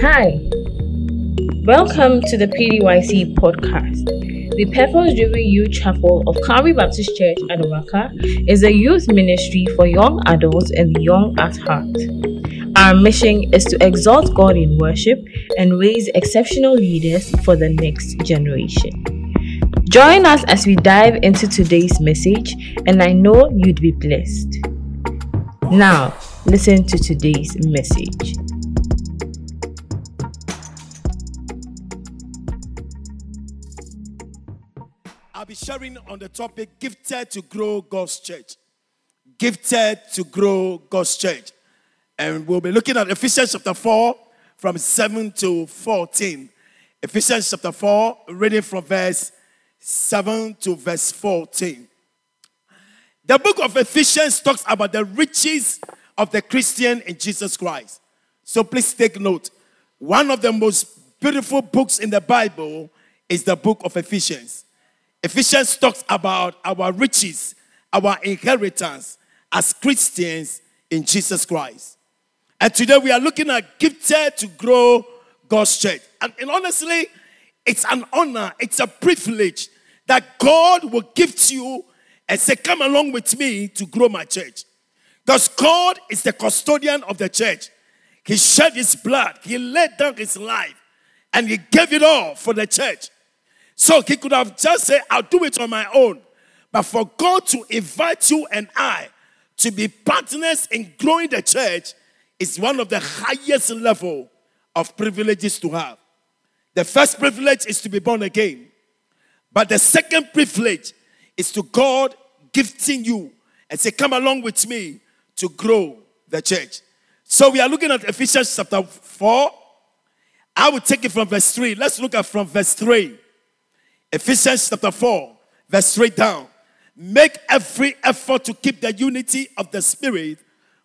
Hi, welcome to the PDYC podcast. The Purpose Driven Youth Chapel of Calvary Baptist Church, Adabraka, is a youth ministry for young adults and the young at heart. Our mission is to exalt God in worship and raise exceptional leaders for the next generation. Join us as we dive into today's message, and I know you'd be blessed. Now, listen to today's message. Be sharing on the topic gifted to grow God's church. Gifted to grow God's church. And we'll be looking at Ephesians chapter 4 from 7 to 14. Ephesians chapter 4, reading from verse 7 to verse 14. The book of Ephesians talks about the riches of the Christian in Jesus Christ. So please take note. One of the most beautiful books in the Bible is the book of Ephesians. Ephesians talks about our riches, our inheritance as Christians in Jesus Christ. And today we are looking at gifted to grow God's church. And, and honestly, it's an honor, it's a privilege that God will gift you and say, Come along with me to grow my church. Because God is the custodian of the church. He shed his blood, he laid down his life, and he gave it all for the church. So he could have just said, I'll do it on my own. But for God to invite you and I to be partners in growing the church is one of the highest level of privileges to have. The first privilege is to be born again. But the second privilege is to God gifting you and say, Come along with me to grow the church. So we are looking at Ephesians chapter 4. I will take it from verse 3. Let's look at from verse 3. Ephesians chapter 4, verse 3 down. Make every effort to keep the unity of the Spirit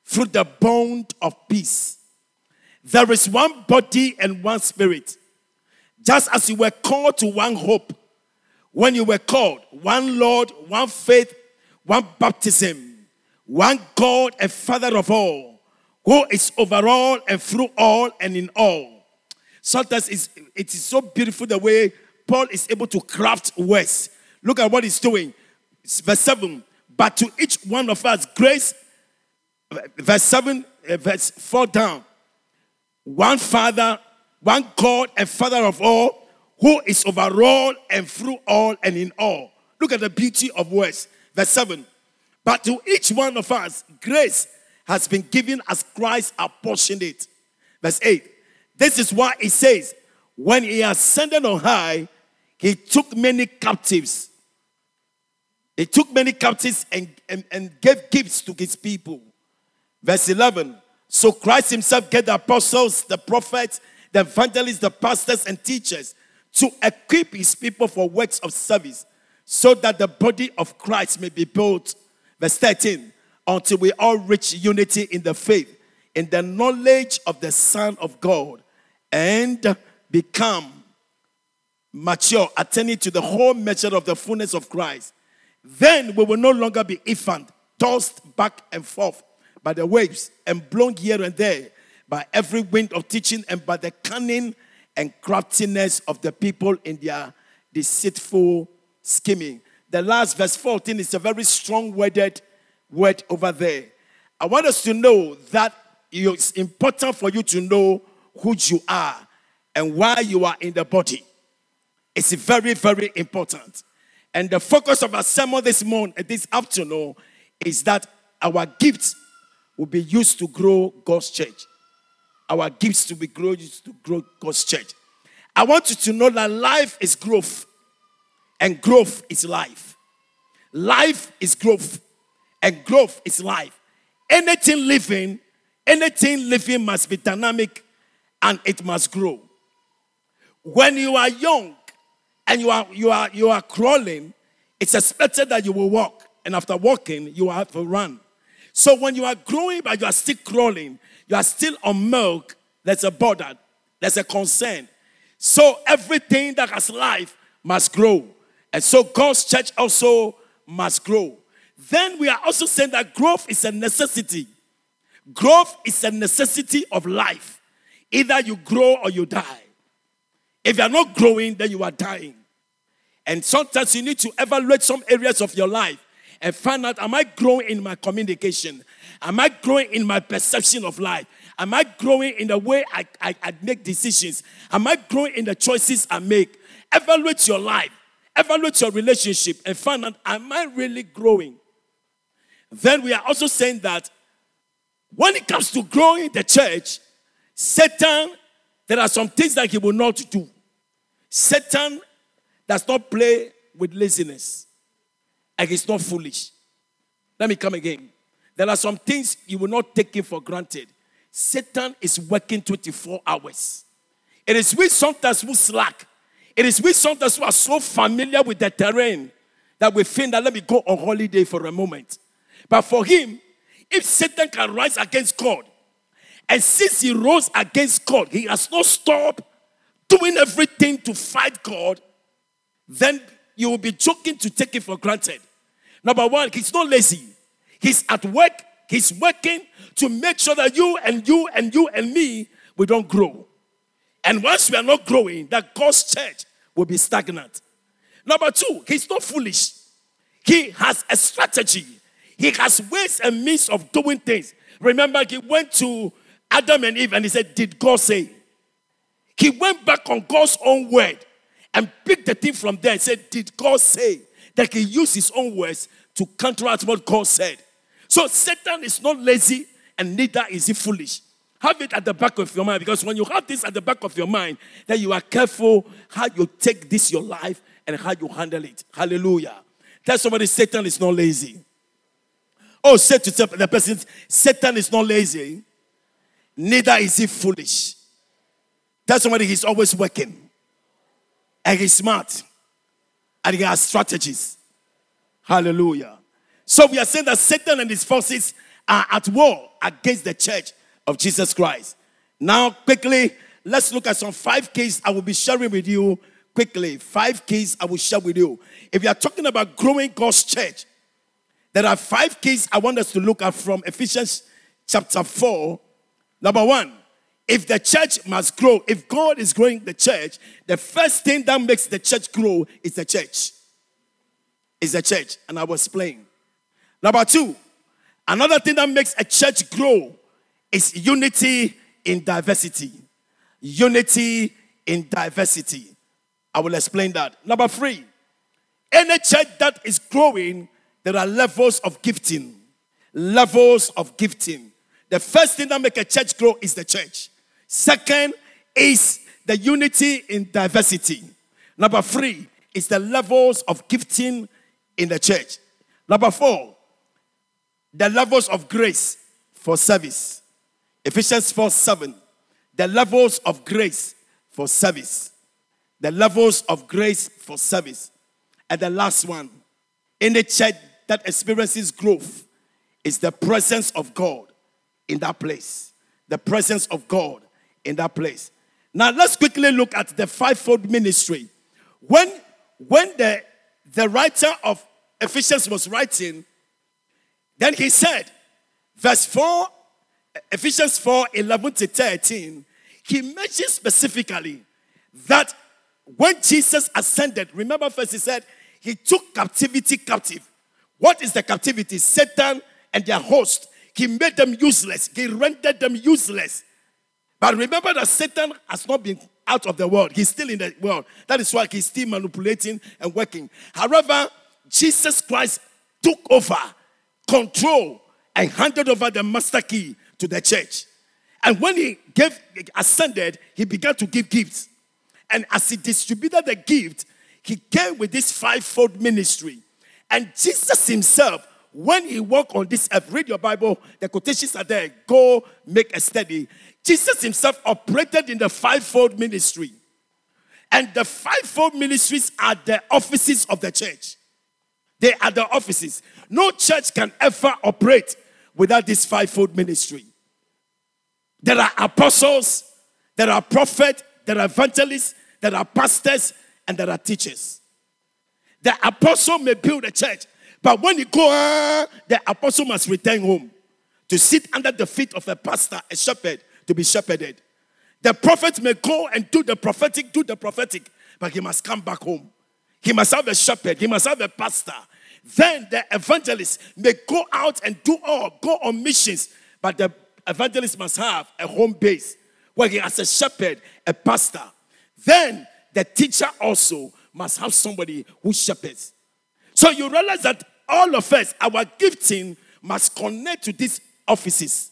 through the bond of peace. There is one body and one Spirit. Just as you were called to one hope when you were called, one Lord, one faith, one baptism, one God and Father of all, who is over all and through all and in all. Sometimes it's, it is so beautiful the way Paul is able to craft words. Look at what he's doing. Verse 7 But to each one of us, grace, verse 7, uh, verse 4 down. One Father, one God and Father of all, who is over all and through all and in all. Look at the beauty of words. Verse 7 But to each one of us, grace has been given as Christ apportioned it. Verse 8 This is why it says, When he ascended on high, he took many captives. He took many captives and, and, and gave gifts to his people. Verse 11 So Christ himself gave the apostles, the prophets, the evangelists, the pastors, and teachers to equip his people for works of service so that the body of Christ may be built. Verse 13 Until we all reach unity in the faith, in the knowledge of the Son of God, and become mature, attending to the whole measure of the fullness of Christ, then we will no longer be infant, tossed back and forth by the waves and blown here and there by every wind of teaching and by the cunning and craftiness of the people in their deceitful scheming. The last verse 14 is a very strong worded word over there. I want us to know that it's important for you to know who you are and why you are in the body. It's very, very important. And the focus of our sermon this morning, uh, this afternoon, is that our gifts will be used to grow God's church. Our gifts to be used to grow God's church. I want you to know that life is growth, and growth is life. Life is growth, and growth is life. Anything living, anything living must be dynamic and it must grow. When you are young, and you are you are you are crawling, it's expected that you will walk, and after walking, you will have to run. So when you are growing but you are still crawling, you are still on milk, there's a border, there's a concern. So everything that has life must grow. And so God's church also must grow. Then we are also saying that growth is a necessity. Growth is a necessity of life. Either you grow or you die. If you are not growing, then you are dying. And sometimes you need to evaluate some areas of your life and find out am I growing in my communication? Am I growing in my perception of life? Am I growing in the way I, I, I make decisions? Am I growing in the choices I make? Evaluate your life, evaluate your relationship, and find out am I really growing? Then we are also saying that when it comes to growing the church, Satan, there are some things that he will not do. Satan does not play with laziness, and he's not foolish. Let me come again. There are some things you will not take it for granted. Satan is working 24 hours. It is we sometimes who slack. It is we sometimes who are so familiar with the terrain that we think that let me go on holiday for a moment. But for him, if Satan can rise against God, and since he rose against God, he has not stopped doing everything to fight God, then you will be joking to take it for granted. Number one, he's not lazy. He's at work. He's working to make sure that you and you and you and me, we don't grow. And once we are not growing, that God's church will be stagnant. Number two, he's not foolish. He has a strategy. He has ways and means of doing things. Remember, he went to Adam and Eve and he said, Did God say? He went back on God's own word and picked the thing from there and said, Did God say? That he used his own words to counteract what God said. So Satan is not lazy and neither is he foolish. Have it at the back of your mind because when you have this at the back of your mind, then you are careful how you take this your life and how you handle it. Hallelujah. Tell somebody Satan is not lazy. Oh, say to the person, Satan is not lazy, neither is he foolish. Tell somebody he's always working, and he's smart, and he has strategies. Hallelujah. So we are saying that Satan and his forces are at war against the church of Jesus Christ. Now, quickly, let's look at some five keys I will be sharing with you quickly. Five keys I will share with you. If you are talking about growing God's church, there are five keys I want us to look at from Ephesians chapter 4. Number one, if the church must grow, if God is growing the church, the first thing that makes the church grow is the church. Is the church. And I will explain. Number two, another thing that makes a church grow is unity in diversity. Unity in diversity. I will explain that. Number three, any church that is growing there are levels of gifting. Levels of gifting. The first thing that make a church grow is the church. Second is the unity in diversity. Number three is the levels of gifting in the church. Number four, the levels of grace for service. Ephesians 4 7. The levels of grace for service. The levels of grace for service. And the last one, in the church that experiences growth is the presence of God in that place. The presence of God in that place. Now let's quickly look at the fivefold ministry. When when the the writer of Ephesians was writing, then he said, verse 4, Ephesians 4 11 to 13, he mentions specifically that when Jesus ascended, remember first he said, he took captivity captive. What is the captivity? Satan and their host. He made them useless, he rendered them useless. But remember that Satan has not been out of the world, he's still in the world. That is why he's still manipulating and working. However, Jesus Christ took over control and handed over the master key to the church. And when he gave ascended, he began to give gifts. And as he distributed the gift, he came with this fivefold ministry. And Jesus himself, when he walked on this earth, read your Bible, the quotations are there. Go make a study. Jesus himself operated in the fivefold ministry. And the fivefold ministries are the offices of the church. They are the offices. No church can ever operate without this fivefold ministry. There are apostles, there are prophets, there are evangelists, there are pastors, and there are teachers. The apostle may build a church, but when he go, uh, the apostle must return home to sit under the feet of a pastor, a shepherd, to be shepherded. The prophet may go and do the prophetic, do the prophetic, but he must come back home. He must have a shepherd, he must have a pastor. Then the evangelist may go out and do all, go on missions, but the evangelist must have a home base where he has a shepherd, a pastor. Then the teacher also must have somebody who shepherds. So you realize that all of us, our gifting must connect to these offices.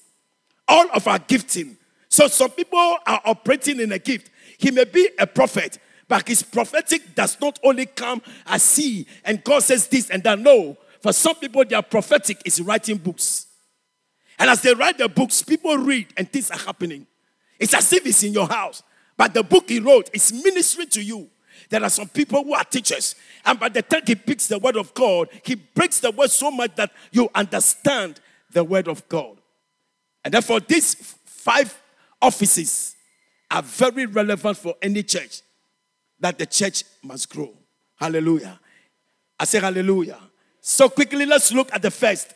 All of our gifting. So some people are operating in a gift. He may be a prophet, but his prophetic does not only come as see and God says this and that. No. For some people, their prophetic is writing books. And as they write the books, people read and things are happening. It's as if it's in your house. But the book he wrote is ministry to you. There are some people who are teachers, and by the time he picks the word of God, he breaks the word so much that you understand the word of God. And therefore, these five offices are very relevant for any church that the church must grow. Hallelujah. I say hallelujah. So quickly, let's look at the first.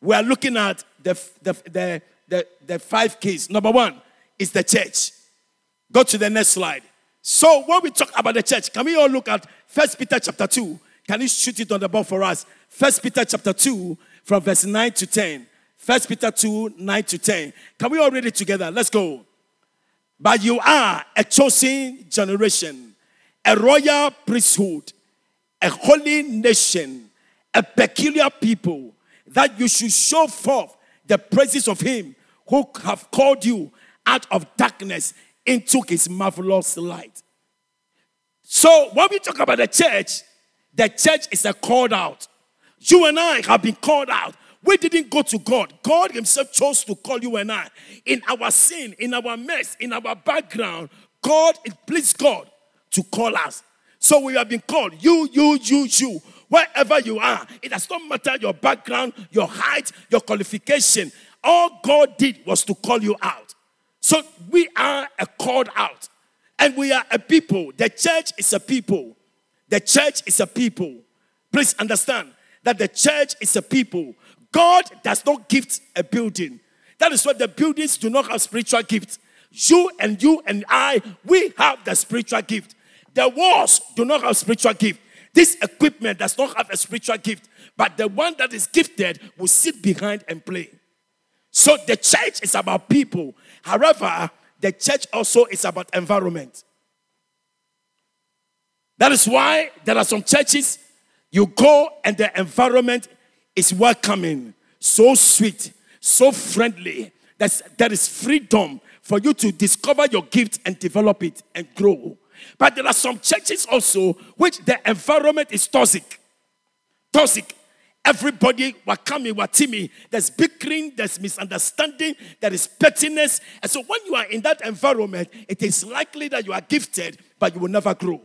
We are looking at the, the, the, the, the five keys. Number one is the church. Go to the next slide. So when we talk about the church, can we all look at First Peter chapter 2? Can you shoot it on the board for us? First Peter chapter 2 from verse 9 to 10. First Peter 2, 9 to 10. Can we all read it together? Let's go. But you are a chosen generation, a royal priesthood, a holy nation, a peculiar people, that you should show forth the praises of him who have called you out of darkness into his marvelous light. So, when we talk about the church, the church is a called out. You and I have been called out. We didn't go to God. God Himself chose to call you and I. In our sin, in our mess, in our background, God, it pleased God to call us. So we have been called. You, you, you, you. Wherever you are, it does not matter your background, your height, your qualification. All God did was to call you out. So we are a called out. And we are a people. The church is a people. The church is a people. Please understand that the church is a people. God does not gift a building. That is why the buildings do not have spiritual gifts. You and you and I, we have the spiritual gift. The walls do not have spiritual gift. This equipment does not have a spiritual gift. But the one that is gifted will sit behind and play. So the church is about people. However, the church also is about environment. That is why there are some churches you go and the environment is welcoming, so sweet, so friendly. That's, there is freedom for you to discover your gift and develop it and grow. But there are some churches also which the environment is toxic. Toxic. Everybody were teaming. There's bickering, there's misunderstanding, there is pettiness. And so when you are in that environment, it is likely that you are gifted, but you will never grow.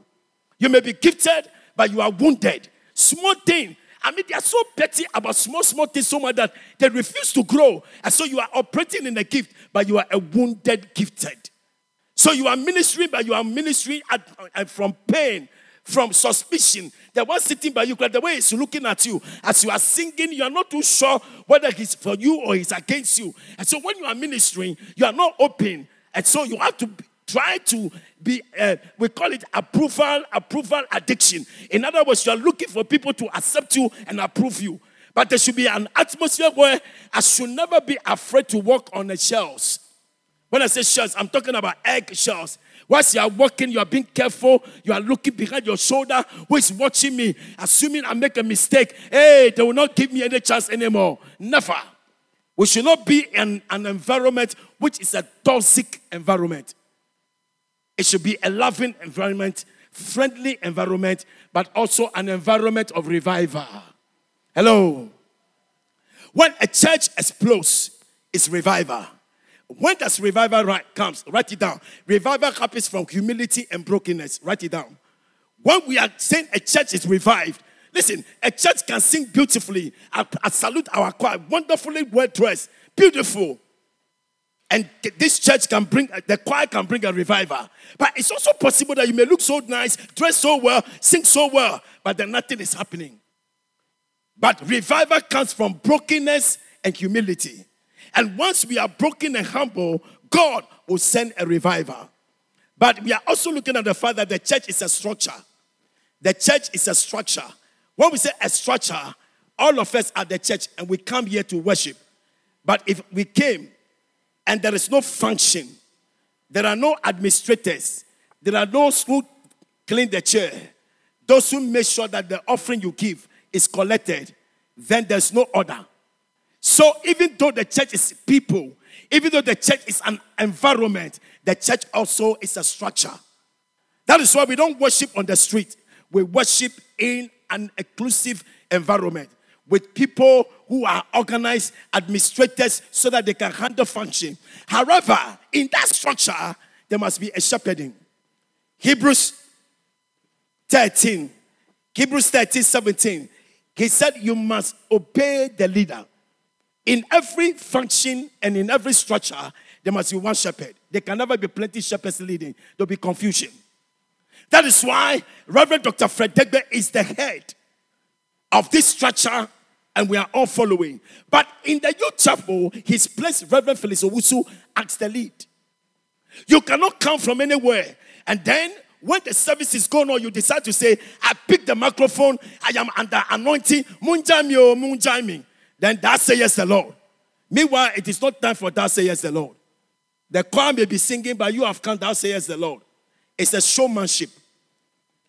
You may be gifted, but you are wounded. Small thing. I mean, they are so petty about small, small things so much that they refuse to grow. And so you are operating in a gift, but you are a wounded gifted. So you are ministering, but you are ministering at, at, from pain, from suspicion. The one sitting by you, the way he's looking at you, as you are singing, you are not too sure whether he's for you or he's against you. And so when you are ministering, you are not open. And so you have to try to be, uh, we call it approval, approval addiction. In other words, you are looking for people to accept you and approve you. But there should be an atmosphere where I should never be afraid to walk on the shells. When I say shells, I'm talking about egg shells. Whilst you are walking, you are being careful. You are looking behind your shoulder. Who is watching me? Assuming I make a mistake. Hey, they will not give me any chance anymore. Never. We should not be in an environment which is a toxic environment. It should be a loving environment, friendly environment, but also an environment of revival. Hello. When a church explodes, it's revival. When does revival right, comes? Write it down. Revival happens from humility and brokenness. Write it down. When we are saying a church is revived, listen, a church can sing beautifully. I, I salute our choir, wonderfully well dressed, beautiful. And this church can bring, the choir can bring a revival. But it's also possible that you may look so nice, dress so well, sing so well, but then nothing is happening. But revival comes from brokenness and humility. And once we are broken and humble, God will send a revival. But we are also looking at the fact that the church is a structure. The church is a structure. When we say a structure, all of us are the church and we come here to worship. But if we came and there is no function, there are no administrators, there are those who clean the chair, those who make sure that the offering you give is collected, then there's no order. So even though the church is people, even though the church is an environment, the church also is a structure. That is why we don't worship on the street. We worship in an exclusive environment with people who are organized administrators so that they can handle function. However, in that structure, there must be a shepherding. Hebrews 13, Hebrews 13, 17. He said, You must obey the leader. In every function and in every structure, there must be one shepherd. There can never be plenty shepherds leading, there'll be confusion. That is why Reverend Dr. Fred Degbe is the head of this structure and we are all following. But in the youth chapel, he's placed Reverend Felix Owusu as the lead. You cannot come from anywhere. And then when the service is going on, you decide to say, I pick the microphone, I am under anointing, munjami o munjami. Then that says yes the Lord. Meanwhile, it is not time for that say yes the Lord. The choir may be singing, but you have come, that say yes the Lord. It's a showmanship.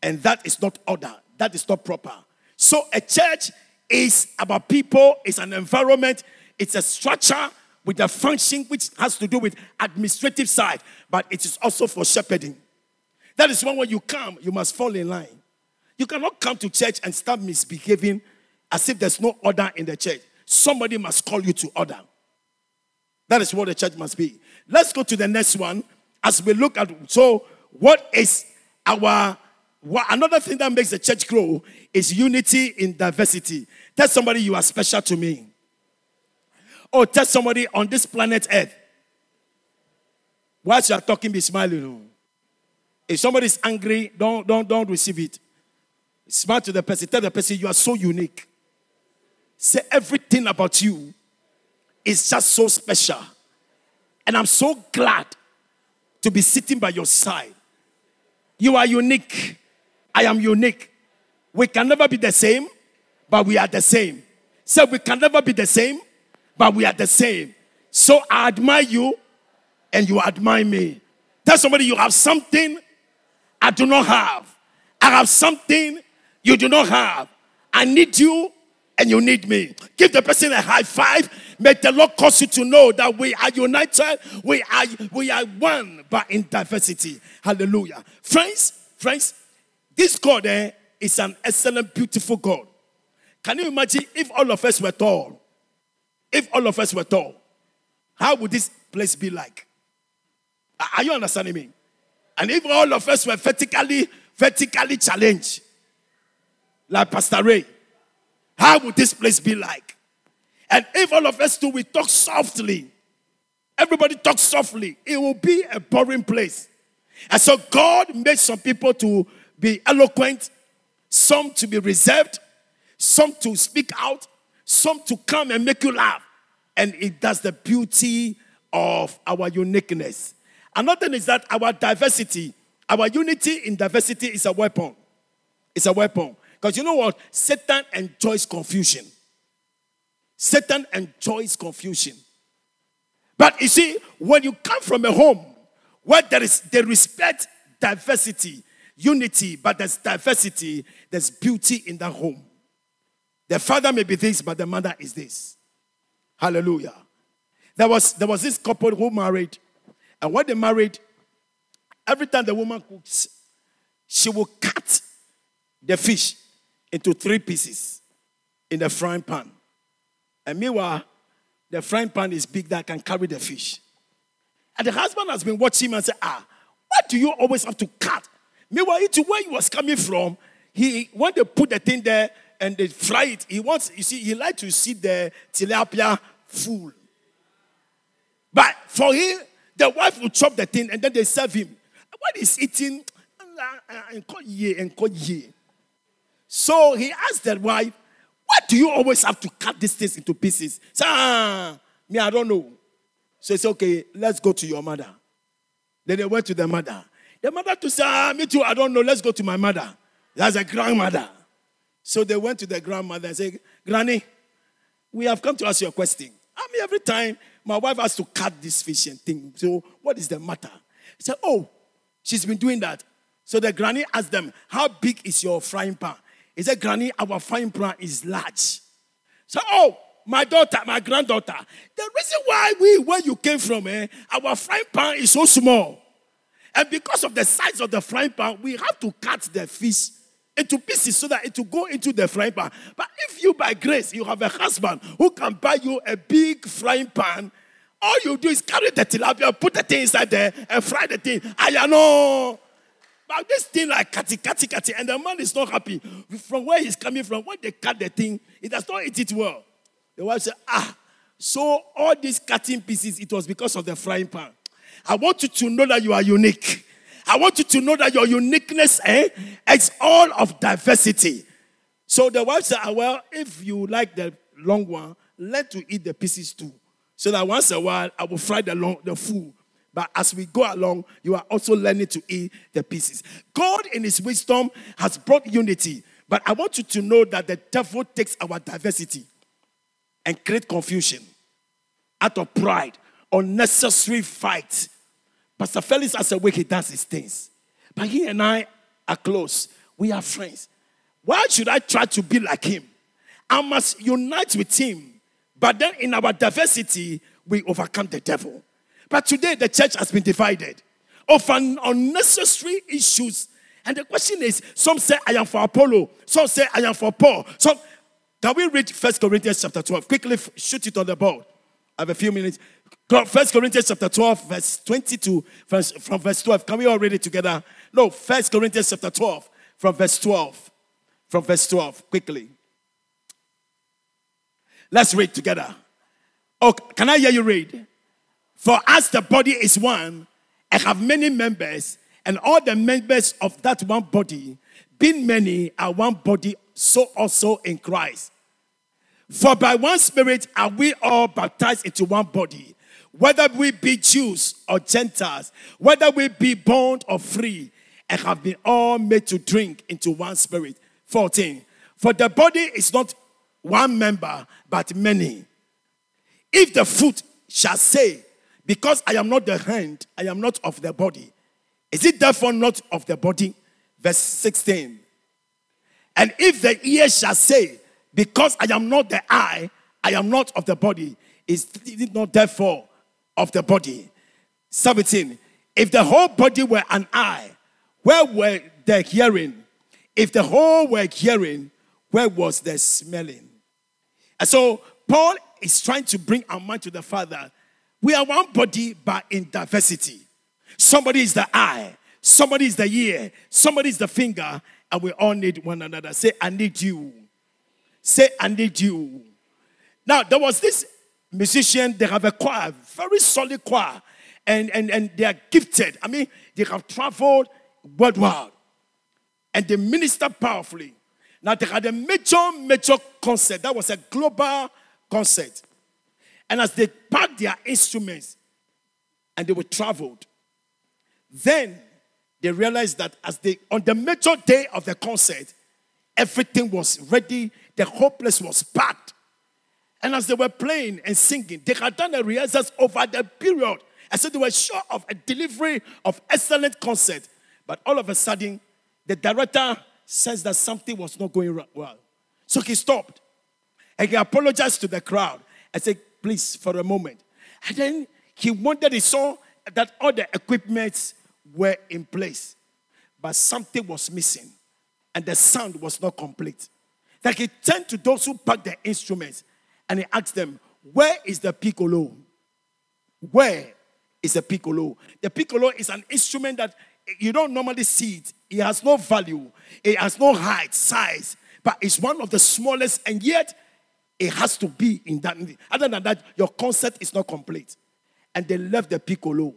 And that is not order. That is not proper. So a church is about people, it's an environment, it's a structure with a function which has to do with administrative side, but it is also for shepherding. That is why when you come, you must fall in line. You cannot come to church and start misbehaving as if there's no order in the church. Somebody must call you to order. That is what the church must be. Let's go to the next one as we look at so what is our what, another thing that makes the church grow is unity in diversity. Tell somebody you are special to me. Or tell somebody on this planet Earth. Whilst you are talking, be smiling. Oh. If somebody is angry, don't, don't, don't receive it. Smile to the person. Tell the person you are so unique. Say everything about you is just so special. And I'm so glad to be sitting by your side. You are unique. I am unique. We can never be the same, but we are the same. So we can never be the same, but we are the same. So I admire you and you admire me. Tell somebody you have something I do not have. I have something you do not have. I need you and you need me. Give the person a high five. May the Lord cause you to know that we are united, we are we are one, but in diversity. Hallelujah. Friends, friends, this God eh, is an excellent, beautiful God. Can you imagine if all of us were tall? If all of us were tall, how would this place be like? Are you understanding me? And if all of us were vertically, vertically challenged, like Pastor Ray, how would this place be like? And if all of us do, we talk softly, everybody talks softly, it will be a boring place. And so God made some people to be eloquent, some to be reserved, some to speak out, some to come and make you laugh. And it does the beauty of our uniqueness. Another thing is that our diversity, our unity in diversity is a weapon. It's a weapon. Because you know what? Satan enjoys confusion. Satan enjoys confusion. But you see, when you come from a home where there is they respect diversity, unity, but there's diversity, there's beauty in that home. The father may be this, but the mother is this. Hallelujah. There was, there was this couple who married, and when they married, every time the woman cooks, she will cut the fish into three pieces in the frying pan. And meanwhile, the frying pan is big that can carry the fish. And the husband has been watching and said, Ah, why do you always have to cut Meanwhile, to where he was coming from, he when they put the thing there and they fry it, he wants, you see, he like to see the tilapia full. But for him, the wife will chop the thing and then they serve him. What is eating? And call ye, and call ye. So he asked the wife, Why do you always have to cut these things into pieces? Say, ah, me, I don't know. So he said, Okay, let's go to your mother. Then they went to the mother. The mother to say, ah, me too, I don't know. Let's go to my mother. That's a grandmother. So they went to the grandmother and said, Granny, we have come to ask you a question. I mean, every time my wife has to cut this fish and thing. So what is the matter? He said, Oh, she's been doing that. So the granny asked them, How big is your frying pan? He said, Granny, our frying pan is large. So, oh, my daughter, my granddaughter, the reason why we, where you came from, eh, our frying pan is so small. And because of the size of the frying pan, we have to cut the fish into pieces so that it will go into the frying pan. But if you, by grace, you have a husband who can buy you a big frying pan, all you do is carry the tilapia, put the thing inside there, and fry the thing. I know. But this thing like catty, catty, catty, and the man is not happy. From where he's coming from, when they cut the thing, he does not eat it well. The wife said, Ah, so all these cutting pieces, it was because of the frying pan. I want you to know that you are unique. I want you to know that your uniqueness eh, is all of diversity. So the wife said, ah, Well, if you like the long one, learn to eat the pieces too. So that once in a while I will fry the long the food. But as we go along, you are also learning to eat the pieces. God, in His wisdom, has brought unity. But I want you to know that the devil takes our diversity and create confusion out of pride, unnecessary fight. Pastor Felix has a way he does his things. But he and I are close. We are friends. Why should I try to be like him? I must unite with him. But then in our diversity, we overcome the devil. But today the church has been divided over unnecessary issues. And the question is some say, I am for Apollo, some say, I am for Paul. Some, can we read First Corinthians chapter 12? Quickly shoot it on the board. I have a few minutes. First Corinthians chapter 12, verse 22, verse, from verse 12. Can we all read it together? No, First Corinthians chapter 12, from verse 12. From verse 12, quickly. Let's read together. Oh, can I hear you read? For as the body is one, and have many members, and all the members of that one body, being many, are one body, so also in Christ. For by one Spirit are we all baptized into one body, whether we be Jews or Gentiles, whether we be bond or free, and have been all made to drink into one Spirit. 14. For the body is not one member, but many. If the foot shall say, Because I am not the hand, I am not of the body, is it therefore not of the body? Verse 16. And if the ear shall say, Because I am not the eye, I am not of the body, is it not therefore of the body? 17. If the whole body were an eye, where were the hearing? If the whole were hearing, where was the smelling? And so Paul is trying to bring our mind to the Father. We are one body, but in diversity. Somebody is the eye, somebody is the ear, somebody is the finger, and we all need one another. Say, I need you. Say, I need you. Now, there was this musician, they have a choir, very solid choir, and, and, and they are gifted. I mean, they have traveled worldwide, and they minister powerfully. Now, they had a major, major concert. That was a global concert. And as they packed their instruments and they were traveled, then they realized that as they on the major day of the concert, everything was ready, the whole place was packed. And as they were playing and singing, they had done the rehearsals over the period. I said they were sure of a delivery of excellent concert. But all of a sudden, the director says that something was not going well. So he stopped and he apologized to the crowd and said, Please, for a moment. And then he wondered, he saw that all the equipments were in place, but something was missing, and the sound was not complete. Then he turned to those who packed the instruments and he asked them, Where is the piccolo? Where is the piccolo? The piccolo is an instrument that you don't normally see it. It has no value, it has no height, size, but it's one of the smallest, and yet it has to be in that. Other than that, your concert is not complete. And they left the piccolo.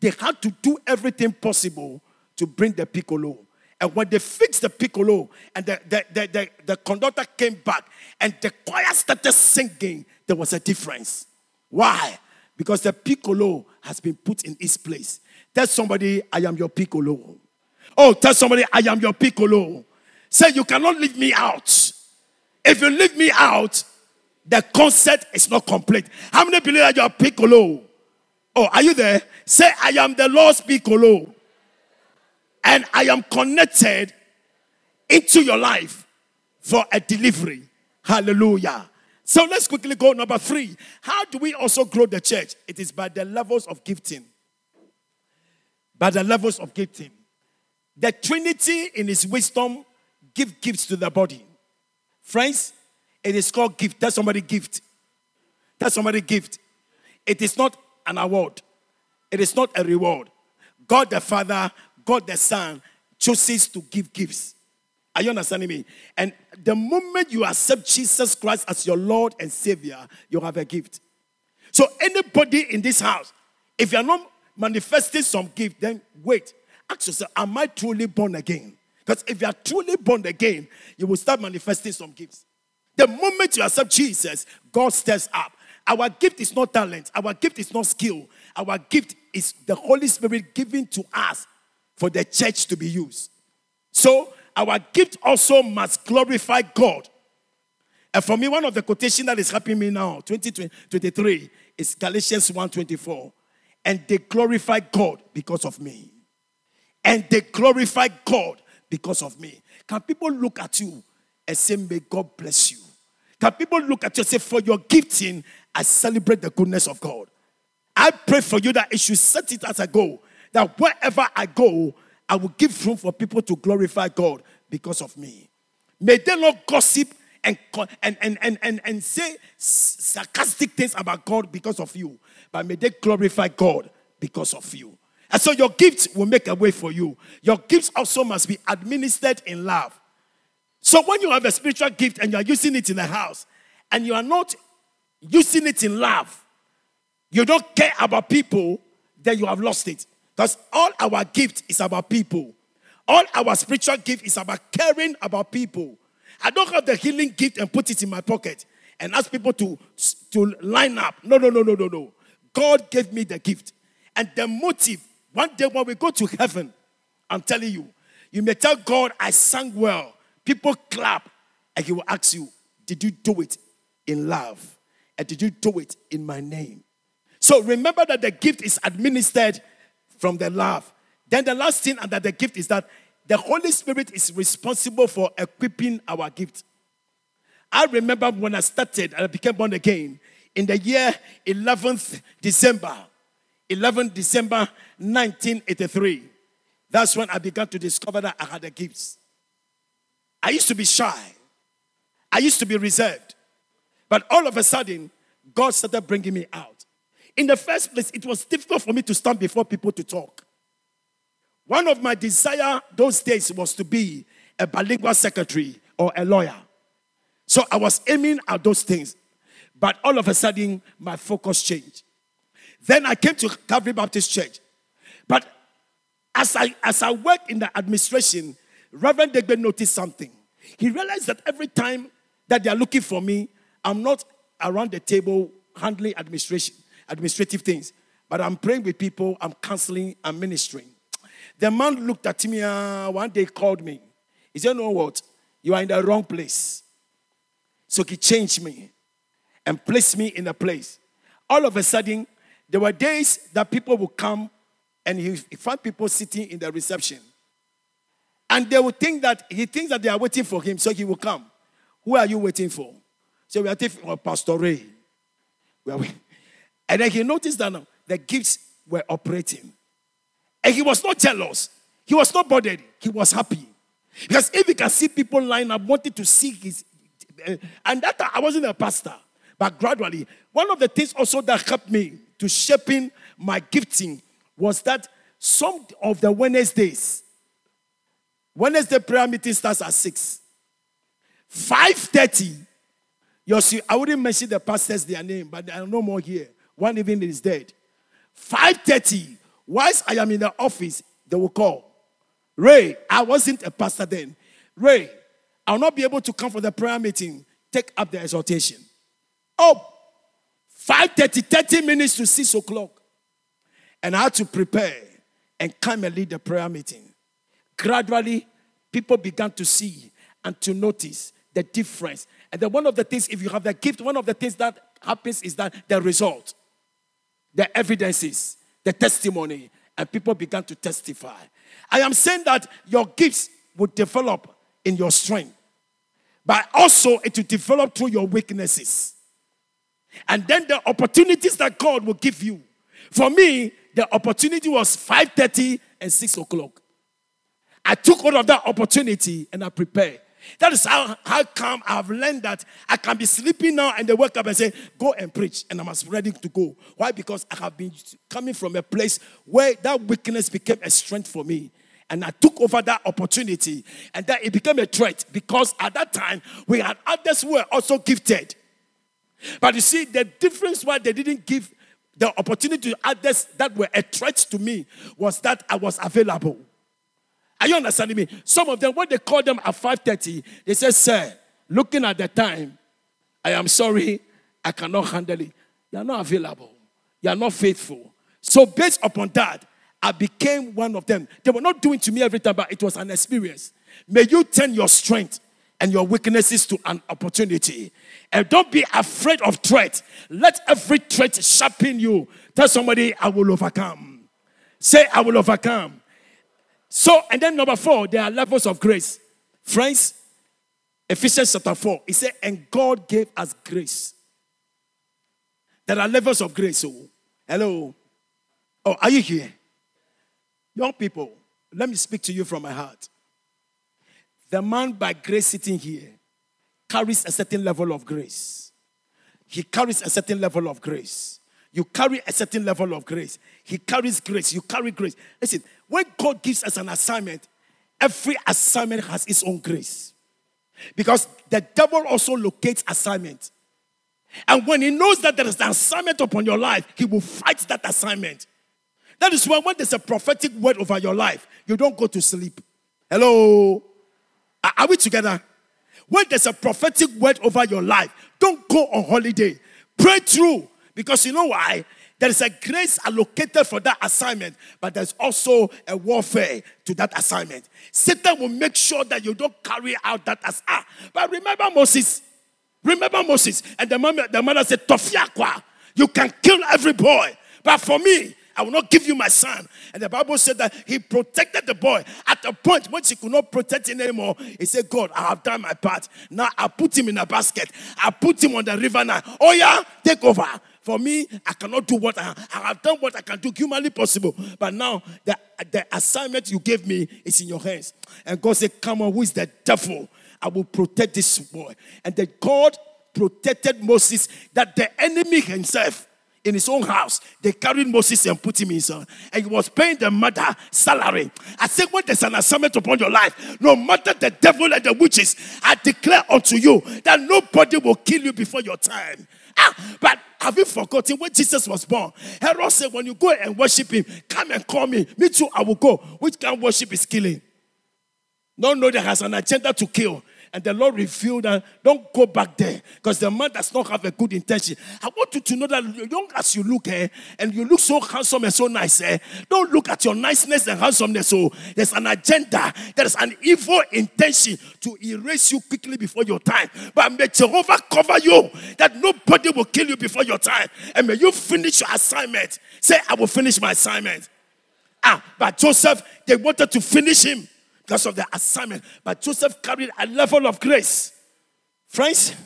They had to do everything possible to bring the piccolo. And when they fixed the piccolo and the, the, the, the, the conductor came back and the choir started singing, there was a difference. Why? because the piccolo has been put in its place. Tell somebody, I am your piccolo. Oh, tell somebody, I am your piccolo. Say, you cannot leave me out. If you leave me out, the concert is not complete. How many believe that you are piccolo? Oh, are you there? Say, I am the Lord's piccolo. And I am connected into your life for a delivery. Hallelujah. So let's quickly go number three. How do we also grow the church? It is by the levels of gifting. By the levels of gifting. The Trinity, in His wisdom, give gifts to the body. Friends, it is called gift. Tell somebody gift. Tell somebody gift. It is not an award. It is not a reward. God the Father, God the Son chooses to give gifts. Are you understanding me? And the moment you accept Jesus Christ as your Lord and Savior, you have a gift. So anybody in this house, if you're not manifesting some gift, then wait. Ask yourself, am I truly born again? Because if you are truly born again, you will start manifesting some gifts. The moment you accept Jesus, God steps up. Our gift is not talent, our gift is not skill. Our gift is the Holy Spirit given to us for the church to be used. So, our gift also must glorify God. And for me, one of the quotations that is helping me now, 2023, is Galatians 1:24. And they glorify God because of me. And they glorify God because of me. Can people look at you and say, May God bless you? Can people look at you and say, For your gifting, I celebrate the goodness of God. I pray for you that it should set it as a go, that wherever I go, I will give room for people to glorify God because of me. May they not gossip and, and, and, and, and, say sarcastic things about God because of you, but may they glorify God because of you. And so your gifts will make a way for you. Your gifts also must be administered in love. So when you have a spiritual gift and you are using it in the house and you are not using it in love, you don't care about people, then you have lost it. Because all our gift is about people. All our spiritual gift is about caring about people. I don't have the healing gift and put it in my pocket and ask people to, to line up. No, no, no, no, no, no. God gave me the gift. And the motive, one day when we go to heaven, I'm telling you, you may tell God, I sang well. People clap, and He will ask you, Did you do it in love? And did you do it in my name? So remember that the gift is administered from the love. Then the last thing under the gift is that the Holy Spirit is responsible for equipping our gift. I remember when I started and I became born again in the year 11th December, 11th December 1983. That's when I began to discover that I had the gifts. I used to be shy. I used to be reserved. But all of a sudden, God started bringing me out. In the first place, it was difficult for me to stand before people to talk. One of my desire those days was to be a bilingual secretary or a lawyer. So I was aiming at those things. But all of a sudden, my focus changed. Then I came to Calvary Baptist Church. But as I as I worked in the administration, Reverend Degbe noticed something. He realized that every time that they are looking for me, I'm not around the table handling administration, administrative things, but I'm praying with people, I'm counseling, I'm ministering. The man looked at me uh, one day, called me. He said, You "Know what? You are in the wrong place." So he changed me and placed me in a place. All of a sudden, there were days that people would come and he found people sitting in the reception. And they would think that he thinks that they are waiting for him, so he will come. Who are you waiting for? So we are taking for Pastor Ray. And then he noticed that now the gifts were operating. And he was not jealous. He was not bothered. He was happy. Because if he can see people line up, wanting to see his. Uh, and that I wasn't a pastor. But gradually, one of the things also that helped me to shaping my gifting was that some of the Wednesdays, Wednesday prayer meeting starts at 6. 5.30, you see, I wouldn't mention the pastors, their name, but there are no more here. One even is dead. 5.30, whilst I am in the office, they will call. Ray, I wasn't a pastor then. Ray, I'll not be able to come for the prayer meeting. Take up the exhortation. Oh, 5.30, 30 minutes to 6 o'clock. And I had to prepare and come and lead the prayer meeting. Gradually, people began to see and to notice the difference. And then one of the things, if you have the gift, one of the things that happens is that the result, the evidences, the testimony, and people began to testify. I am saying that your gifts will develop in your strength, but also it will develop through your weaknesses. And then the opportunities that God will give you. For me, the opportunity was 5:30 and 6 o'clock. I took hold of that opportunity and I prepared. That is how, how come I've learned that I can be sleeping now and they wake up and say, Go and preach. And I'm ready to go. Why? Because I have been coming from a place where that weakness became a strength for me. And I took over that opportunity and that it became a threat because at that time we had others who were also gifted. But you see, the difference why they didn't give the opportunity to others that were a threat to me was that I was available. Are you understanding me? Some of them, when they call them at 5:30, they say, Sir, looking at the time, I am sorry, I cannot handle it. You are not available. You are not faithful. So, based upon that, I became one of them. They were not doing to me every time, but it was an experience. May you turn your strength and your weaknesses to an opportunity. And don't be afraid of threat. Let every threat sharpen you. Tell somebody, I will overcome. Say, I will overcome. So, and then number four, there are levels of grace. Friends, Ephesians chapter 4, he said, and God gave us grace. There are levels of grace. Oh, hello. Oh, are you here? Young people, let me speak to you from my heart. The man by grace sitting here carries a certain level of grace. He carries a certain level of grace. You carry a certain level of grace. He carries grace. You carry grace. Listen, when God gives us an assignment, every assignment has its own grace. Because the devil also locates assignment. And when he knows that there is an assignment upon your life, he will fight that assignment. That is why when there's a prophetic word over your life, you don't go to sleep. Hello? Are we together? When there's a prophetic word over your life, don't go on holiday. Pray through. Because you know why? There is a grace allocated for that assignment, but there's also a warfare to that assignment. Satan will make sure that you don't carry out that as ah. But remember Moses. Remember Moses. And the mother, the mother said, Tofiakwa, you can kill every boy. But for me, I will not give you my son. And the Bible said that he protected the boy. At a point when he could not protect him anymore, he said, God, I have done my part. Now I put him in a basket. I put him on the river now. Oh, yeah, take over. For me, I cannot do what I, I have done what I can do humanly possible. But now the, the assignment you gave me is in your hands. And God said, Come on, who is the devil? I will protect this boy. And the God protected Moses that the enemy himself in his own house, they carried Moses and put him in son. And he was paying the mother salary. I said, when there's an assignment upon your life, no matter the devil and the witches, I declare unto you that nobody will kill you before your time. Ah, but have you forgotten when Jesus was born? Herod said, when you go and worship him, come and call me. Me too, I will go. Which of worship is killing? No, there has an agenda to kill. And the Lord revealed that don't go back there because the man does not have a good intention. I want you to know that young as you look, eh, and you look so handsome and so nice, eh, don't look at your niceness and handsomeness. So there's an agenda, there's an evil intention to erase you quickly before your time. But may Jehovah cover you that nobody will kill you before your time. And may you finish your assignment. Say, I will finish my assignment. Ah, but Joseph, they wanted to finish him because of the assignment. But Joseph carried a level of grace. Friends,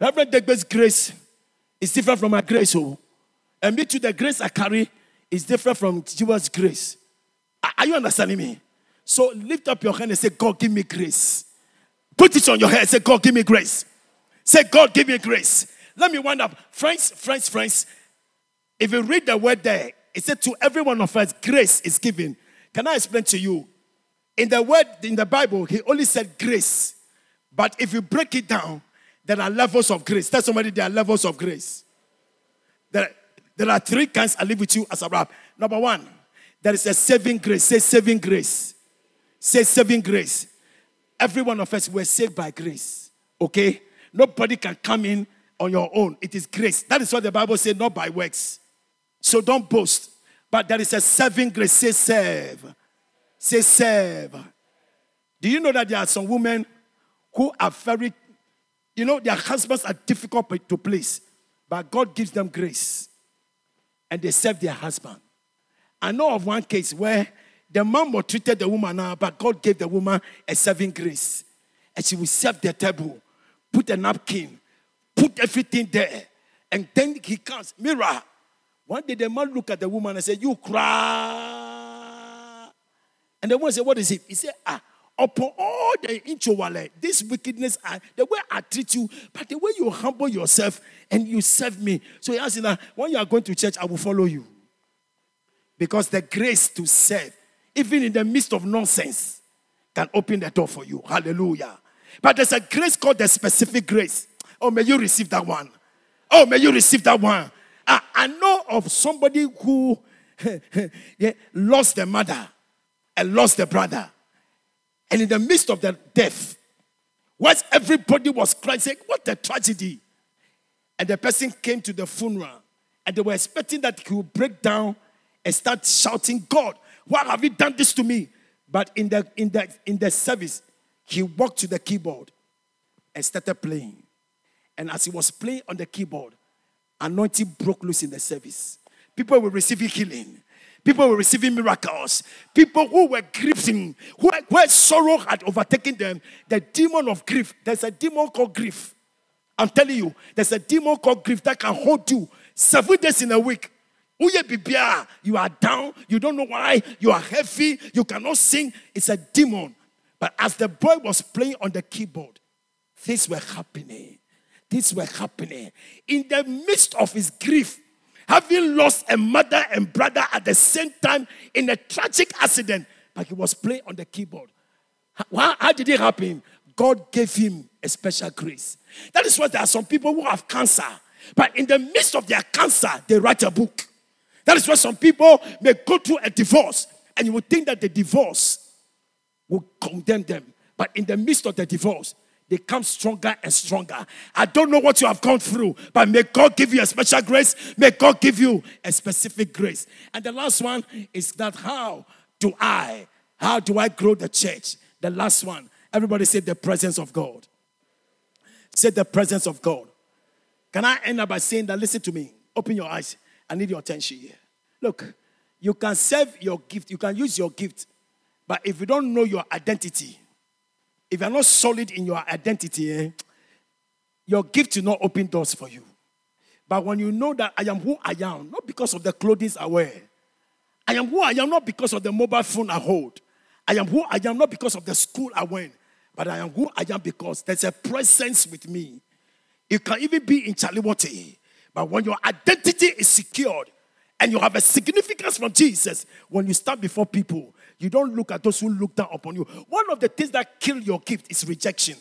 Reverend Degbe's grace is different from my grace. Oh. And me too, the grace I carry is different from Jesus' grace. Are you understanding me? So lift up your hand and say, God, give me grace. Put it on your head. and Say, God, give me grace. Say, God, give me grace. Let me wind up. Friends, friends, friends. If you read the word there, it said to every one of us, grace is given. Can I explain to you? In the word, in the Bible, he only said grace. But if you break it down, there are levels of grace. Tell somebody there are levels of grace. There, there are three kinds I live with you as a rap. Number one, there is a saving grace. Say saving grace. Say saving grace. Every one of us were saved by grace. Okay? Nobody can come in on your own. It is grace. That is what the Bible says, not by works. So don't boast. But there is a serving grace. Say serve. Say serve. Do you know that there are some women who are very, you know, their husbands are difficult to please, but God gives them grace and they serve their husband. I know of one case where the man treated the woman now, but God gave the woman a serving grace. And she will serve the table, put a napkin, put everything there. And then he comes, Mirror. One day the man looked at the woman and said, You cry. And the woman said, What is it? He said, Ah, upon all the inchowale, this wickedness, I, the way I treat you, but the way you humble yourself and you serve me. So he asked, when you are going to church, I will follow you. Because the grace to serve, even in the midst of nonsense, can open the door for you. Hallelujah. But there's a grace called the specific grace. Oh, may you receive that one. Oh, may you receive that one. I, I know of somebody who yeah, lost their mother and lost their brother. And in the midst of the death, once everybody was crying, saying, What a tragedy. And the person came to the funeral and they were expecting that he would break down and start shouting, God, why have you done this to me? But in the in the in the service, he walked to the keyboard and started playing. And as he was playing on the keyboard, anointing broke loose in the service. People were receiving healing. People were receiving miracles. People who were grieving, who, where sorrow had overtaken them, the demon of grief. There's a demon called grief. I'm telling you, there's a demon called grief that can hold you seven days in a week. You are down, you don't know why, you are heavy, you cannot sing. It's a demon. But as the boy was playing on the keyboard, things were happening. Things were happening. In the midst of his grief, having lost a mother and brother at the same time in a tragic accident, but he was playing on the keyboard. How, how did it happen? God gave him a special grace. That is why there are some people who have cancer, but in the midst of their cancer, they write a book. That is why some people may go through a divorce, and you would think that the divorce will condemn them. But in the midst of the divorce, they come stronger and stronger. I don't know what you have gone through, but may God give you a special grace. May God give you a specific grace. And the last one is that how do I, how do I grow the church? The last one, everybody say the presence of God. Say the presence of God. Can I end up by saying that? Listen to me. Open your eyes. I need your attention here. Look, you can serve your gift, you can use your gift, but if you don't know your identity, if you're not solid in your identity, eh, your gift will not open doors for you. But when you know that I am who I am, not because of the clothing I wear, I am who I am not because of the mobile phone I hold. I am who I am not because of the school I went, but I am who I am because there's a presence with me. You can even be in Chaliwati, but when your identity is secured and you have a significance from Jesus, when you stand before people, you don't look at those who look down upon you. One of the things that kill your gift is rejection.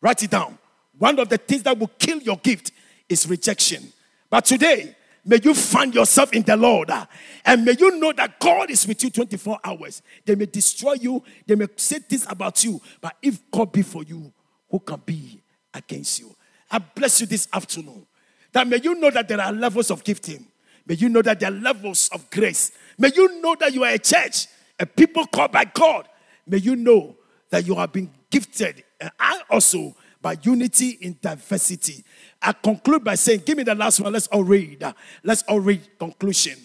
Write it down. One of the things that will kill your gift is rejection. But today, may you find yourself in the Lord uh, and may you know that God is with you 24 hours. They may destroy you, they may say things about you, but if God be for you, who can be against you? I bless you this afternoon. That may you know that there are levels of gifting. May you know that there are levels of grace. May you know that you are a church, a people called by God. May you know that you have been gifted, and I also, by unity in diversity. I conclude by saying, Give me the last one. Let's all read. Let's all read conclusion.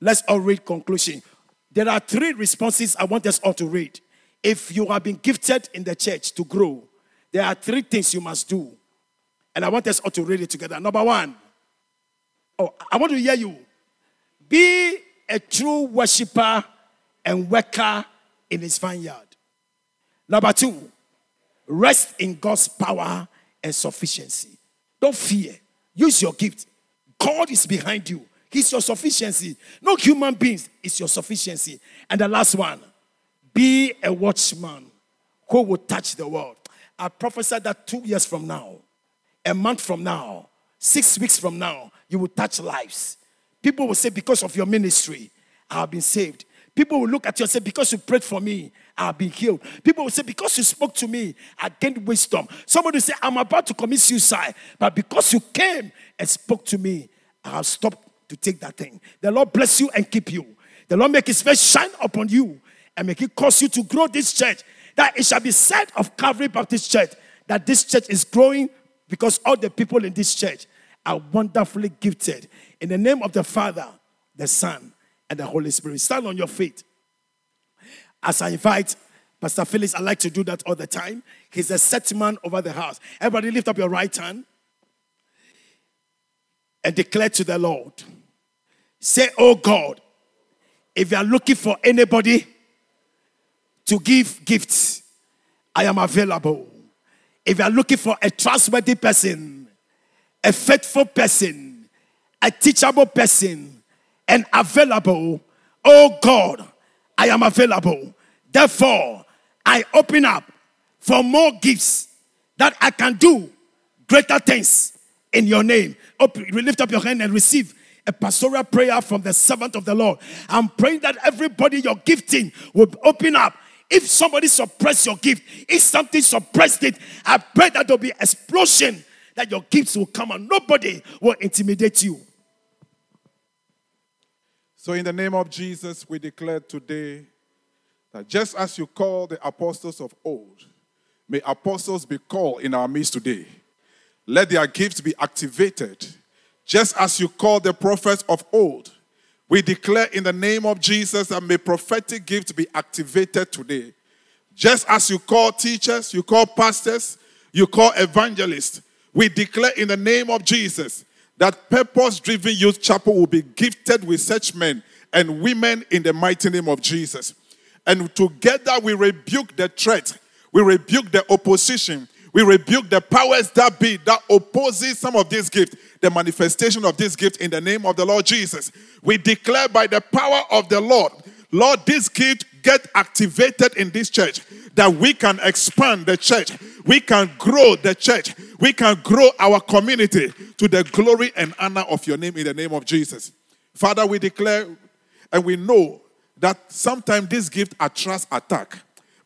Let's all read conclusion. There are three responses I want us all to read. If you have been gifted in the church to grow, there are three things you must do. And I want us all to read it together. Number one, Oh, I want to hear you. Be a true worshiper and worker in his vineyard. Number two, rest in God's power and sufficiency. Don't fear. Use your gift. God is behind you. He's your sufficiency. No human beings is your sufficiency. And the last one, be a watchman who will touch the world. I prophesy that two years from now, a month from now, six weeks from now, you will touch lives. People will say, Because of your ministry, I have been saved. People will look at you and say, Because you prayed for me, I've been healed. People will say, Because you spoke to me, I gained wisdom. Somebody will say, I'm about to commit suicide, but because you came and spoke to me, I have stopped to take that thing. The Lord bless you and keep you. The Lord make his face shine upon you and make it cause you to grow this church. That it shall be said of Calvary Baptist Church that this church is growing because all the people in this church are wonderfully gifted. In the name of the Father, the Son, and the Holy Spirit. Stand on your feet. As I invite Pastor Phyllis, I like to do that all the time. He's a set man over the house. Everybody lift up your right hand and declare to the Lord. Say, Oh God, if you are looking for anybody to give gifts, I am available. If you are looking for a trustworthy person, a faithful person, a teachable person, and available, oh God, I am available. Therefore, I open up for more gifts that I can do greater things in your name. Lift up your hand and receive a pastoral prayer from the servant of the Lord. I'm praying that everybody your gifting will open up. If somebody suppress your gift, if something suppressed it, I pray that there'll be explosion that your gifts will come and nobody will intimidate you. So, in the name of Jesus, we declare today that just as you call the apostles of old, may apostles be called in our midst today. Let their gifts be activated, just as you call the prophets of old. We declare in the name of Jesus that may prophetic gifts be activated today. Just as you call teachers, you call pastors, you call evangelists, we declare in the name of Jesus that purpose driven youth chapel will be gifted with such men and women in the mighty name of Jesus. And together we rebuke the threat, we rebuke the opposition, we rebuke the powers that be that opposes some of these gifts, the manifestation of this gift in the name of the Lord Jesus. We declare by the power of the Lord, Lord, this gift get activated in this church that we can expand the church, we can grow the church, we can grow our community to the glory and honor of your name in the name of Jesus. Father, we declare and we know that sometimes this gift attracts attack.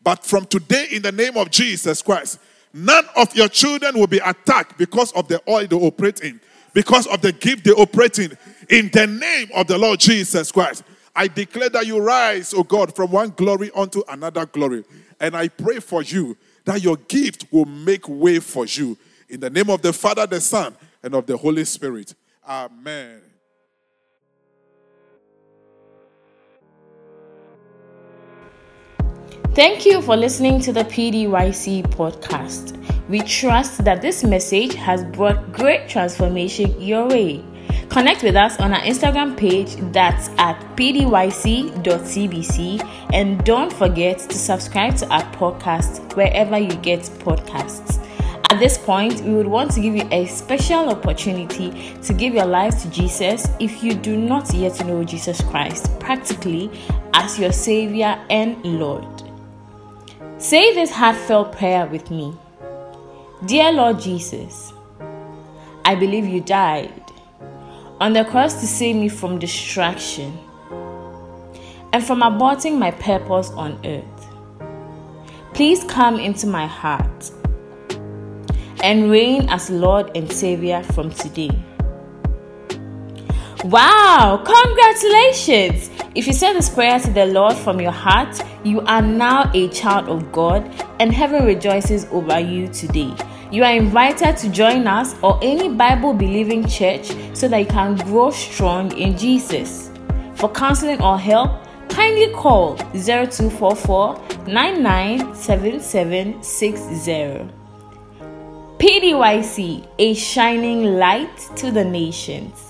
But from today, in the name of Jesus Christ, none of your children will be attacked because of the oil they operate in, because of the gift they operate in. In the name of the Lord Jesus Christ, I declare that you rise, O God, from one glory unto another glory. And I pray for you that your gift will make way for you. In the name of the Father, the Son, and of the Holy Spirit. Amen. Thank you for listening to the PDYC podcast. We trust that this message has brought great transformation your way. Connect with us on our Instagram page that's at pdyc.cbc and don't forget to subscribe to our podcast wherever you get podcasts. At this point, we would want to give you a special opportunity to give your life to Jesus if you do not yet know Jesus Christ practically as your Savior and Lord. Say this heartfelt prayer with me Dear Lord Jesus, I believe you died on the cross to save me from distraction and from aborting my purpose on earth. Please come into my heart and reign as Lord and Savior from today. Wow! Congratulations! If you said this prayer to the Lord from your heart, you are now a child of God and heaven rejoices over you today. You are invited to join us or any Bible believing church so that you can grow strong in Jesus. For counseling or help, kindly call 0244 997760. PDYC, a shining light to the nations.